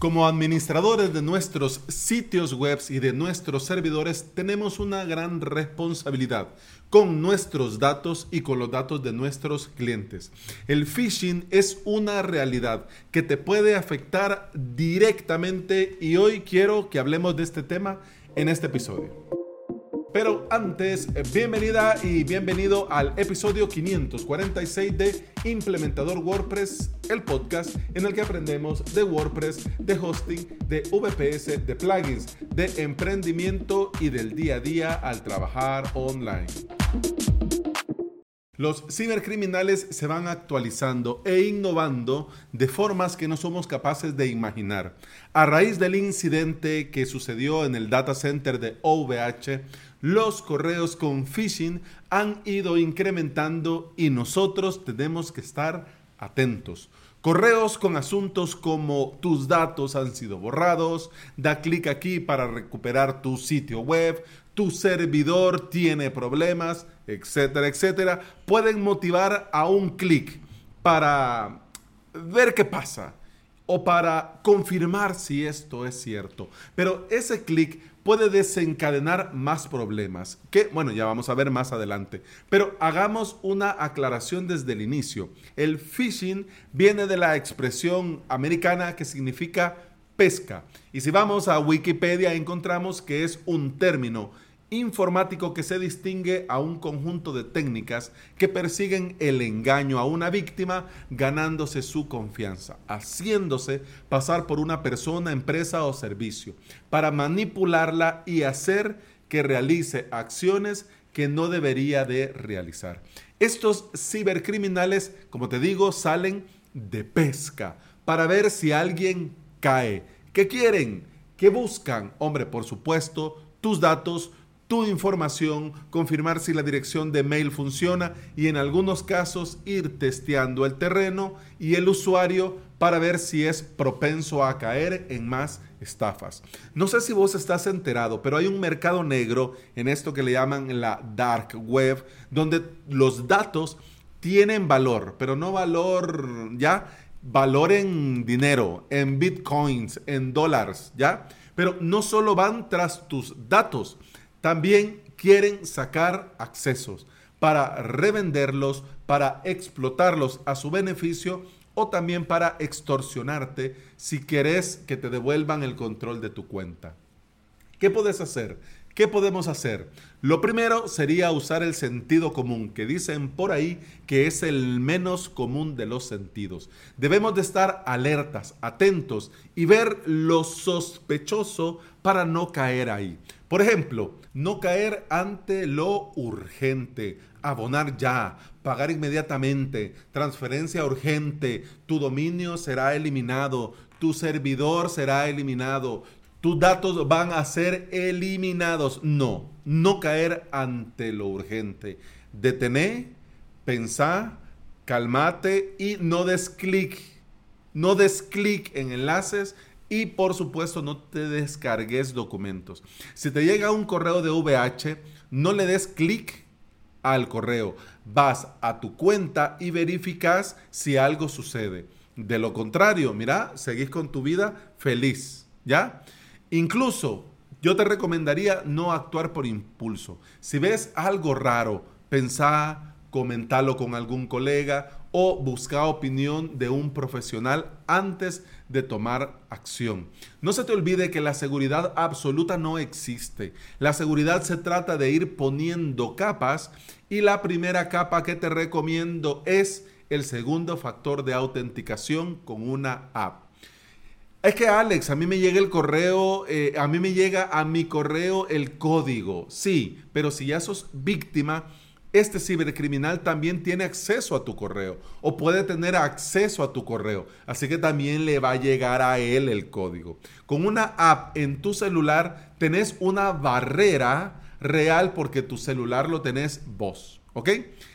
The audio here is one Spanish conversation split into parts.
Como administradores de nuestros sitios web y de nuestros servidores tenemos una gran responsabilidad con nuestros datos y con los datos de nuestros clientes. El phishing es una realidad que te puede afectar directamente y hoy quiero que hablemos de este tema en este episodio. Pero antes, bienvenida y bienvenido al episodio 546 de Implementador WordPress, el podcast en el que aprendemos de WordPress, de hosting, de VPS, de plugins, de emprendimiento y del día a día al trabajar online. Los cibercriminales se van actualizando e innovando de formas que no somos capaces de imaginar. A raíz del incidente que sucedió en el data center de OVH, los correos con phishing han ido incrementando y nosotros tenemos que estar atentos. Correos con asuntos como tus datos han sido borrados, da clic aquí para recuperar tu sitio web, tu servidor tiene problemas, etcétera, etcétera, pueden motivar a un clic para ver qué pasa o para confirmar si esto es cierto. Pero ese clic puede desencadenar más problemas, que bueno, ya vamos a ver más adelante. Pero hagamos una aclaración desde el inicio. El phishing viene de la expresión americana que significa pesca. Y si vamos a Wikipedia encontramos que es un término informático que se distingue a un conjunto de técnicas que persiguen el engaño a una víctima ganándose su confianza, haciéndose pasar por una persona, empresa o servicio, para manipularla y hacer que realice acciones que no debería de realizar. Estos cibercriminales, como te digo, salen de pesca para ver si alguien cae. ¿Qué quieren? ¿Qué buscan? Hombre, por supuesto, tus datos, tu información, confirmar si la dirección de mail funciona y en algunos casos ir testeando el terreno y el usuario para ver si es propenso a caer en más estafas. No sé si vos estás enterado, pero hay un mercado negro en esto que le llaman la dark web, donde los datos tienen valor, pero no valor ya, valor en dinero, en bitcoins, en dólares, ¿ya? Pero no solo van tras tus datos, también quieren sacar accesos para revenderlos, para explotarlos a su beneficio o también para extorsionarte si quieres que te devuelvan el control de tu cuenta. ¿Qué puedes hacer? ¿Qué podemos hacer? Lo primero sería usar el sentido común, que dicen por ahí que es el menos común de los sentidos. Debemos de estar alertas, atentos y ver lo sospechoso para no caer ahí. Por ejemplo, no caer ante lo urgente, abonar ya, pagar inmediatamente, transferencia urgente, tu dominio será eliminado, tu servidor será eliminado, tus datos van a ser eliminados. No, no caer ante lo urgente. Detener, pensar, calmate y no des clic. No des clic en enlaces y por supuesto, no te descargues documentos. Si te llega un correo de VH, no le des clic al correo. Vas a tu cuenta y verificas si algo sucede. De lo contrario, mira, seguís con tu vida feliz, ¿ya? Incluso yo te recomendaría no actuar por impulso. Si ves algo raro, pensá, comentalo con algún colega o busca opinión de un profesional antes de tomar acción. No se te olvide que la seguridad absoluta no existe. La seguridad se trata de ir poniendo capas y la primera capa que te recomiendo es el segundo factor de autenticación con una app. Es que Alex, a mí me llega el correo, eh, a mí me llega a mi correo el código. Sí, pero si ya sos víctima, este cibercriminal también tiene acceso a tu correo o puede tener acceso a tu correo. Así que también le va a llegar a él el código. Con una app en tu celular tenés una barrera real porque tu celular lo tenés vos. ¿Ok?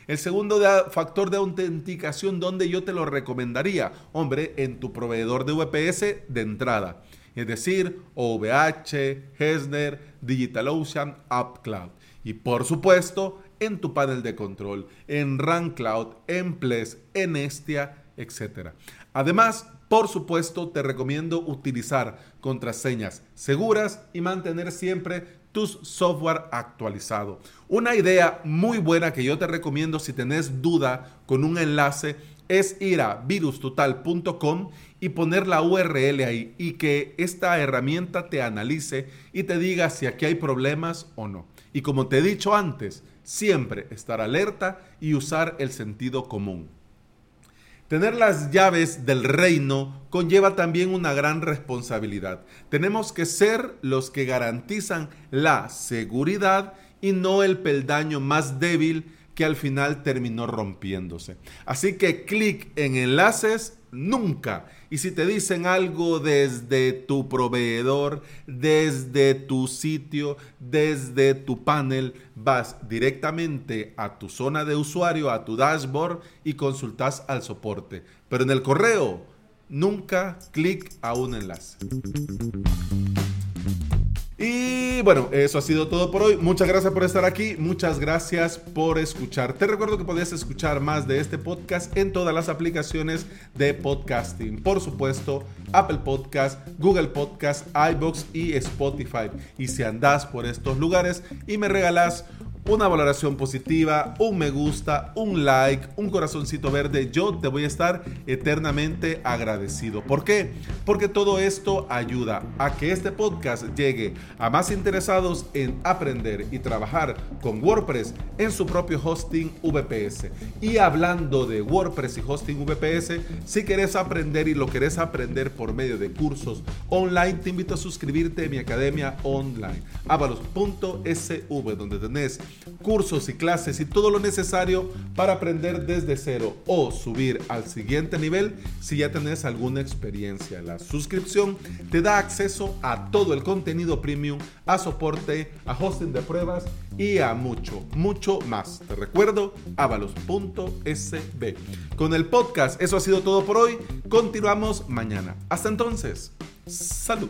El segundo factor de autenticación donde yo te lo recomendaría, hombre, en tu proveedor de VPS de entrada. Es decir, OVH, Hesner, DigitalOcean, AppCloud. Y por supuesto, en tu panel de control, en RunCloud, en Ples, en Estia, etc. Además, Por supuesto, te recomiendo utilizar contraseñas seguras y mantener siempre tus software actualizado. Una idea muy buena que yo te recomiendo si tenés duda con un enlace es ir a virustotal.com y poner la URL ahí y que esta herramienta te analice y te diga si aquí hay problemas o no. Y como te he dicho antes, siempre estar alerta y usar el sentido común. Tener las llaves del reino conlleva también una gran responsabilidad. Tenemos que ser los que garantizan la seguridad y no el peldaño más débil que al final terminó rompiéndose. Así que clic en enlaces nunca. Y si te dicen algo desde tu proveedor, desde tu sitio, desde tu panel, vas directamente a tu zona de usuario, a tu dashboard y consultas al soporte. Pero en el correo, nunca clic a un enlace. Y bueno, eso ha sido todo por hoy. Muchas gracias por estar aquí. Muchas gracias por escuchar. Te recuerdo que podías escuchar más de este podcast en todas las aplicaciones de podcasting. Por supuesto, Apple Podcast, Google Podcast, iBox y Spotify. Y si andas por estos lugares y me regalas una valoración positiva, un me gusta, un like, un corazoncito verde, yo te voy a estar eternamente agradecido. ¿Por qué? Porque todo esto ayuda a que este podcast llegue a más interesados en aprender y trabajar con WordPress en su propio hosting VPS. Y hablando de WordPress y hosting VPS, si quieres aprender y lo querés aprender por medio de cursos online, te invito a suscribirte a mi academia online, avalos.sv, donde tenés cursos y clases y todo lo necesario para aprender desde cero o subir al siguiente nivel si ya tenés alguna experiencia. La suscripción te da acceso a todo el contenido premium, a soporte, a hosting de pruebas y a mucho, mucho más. Te recuerdo, avalos.sb. Con el podcast, eso ha sido todo por hoy. Continuamos mañana. Hasta entonces, salud.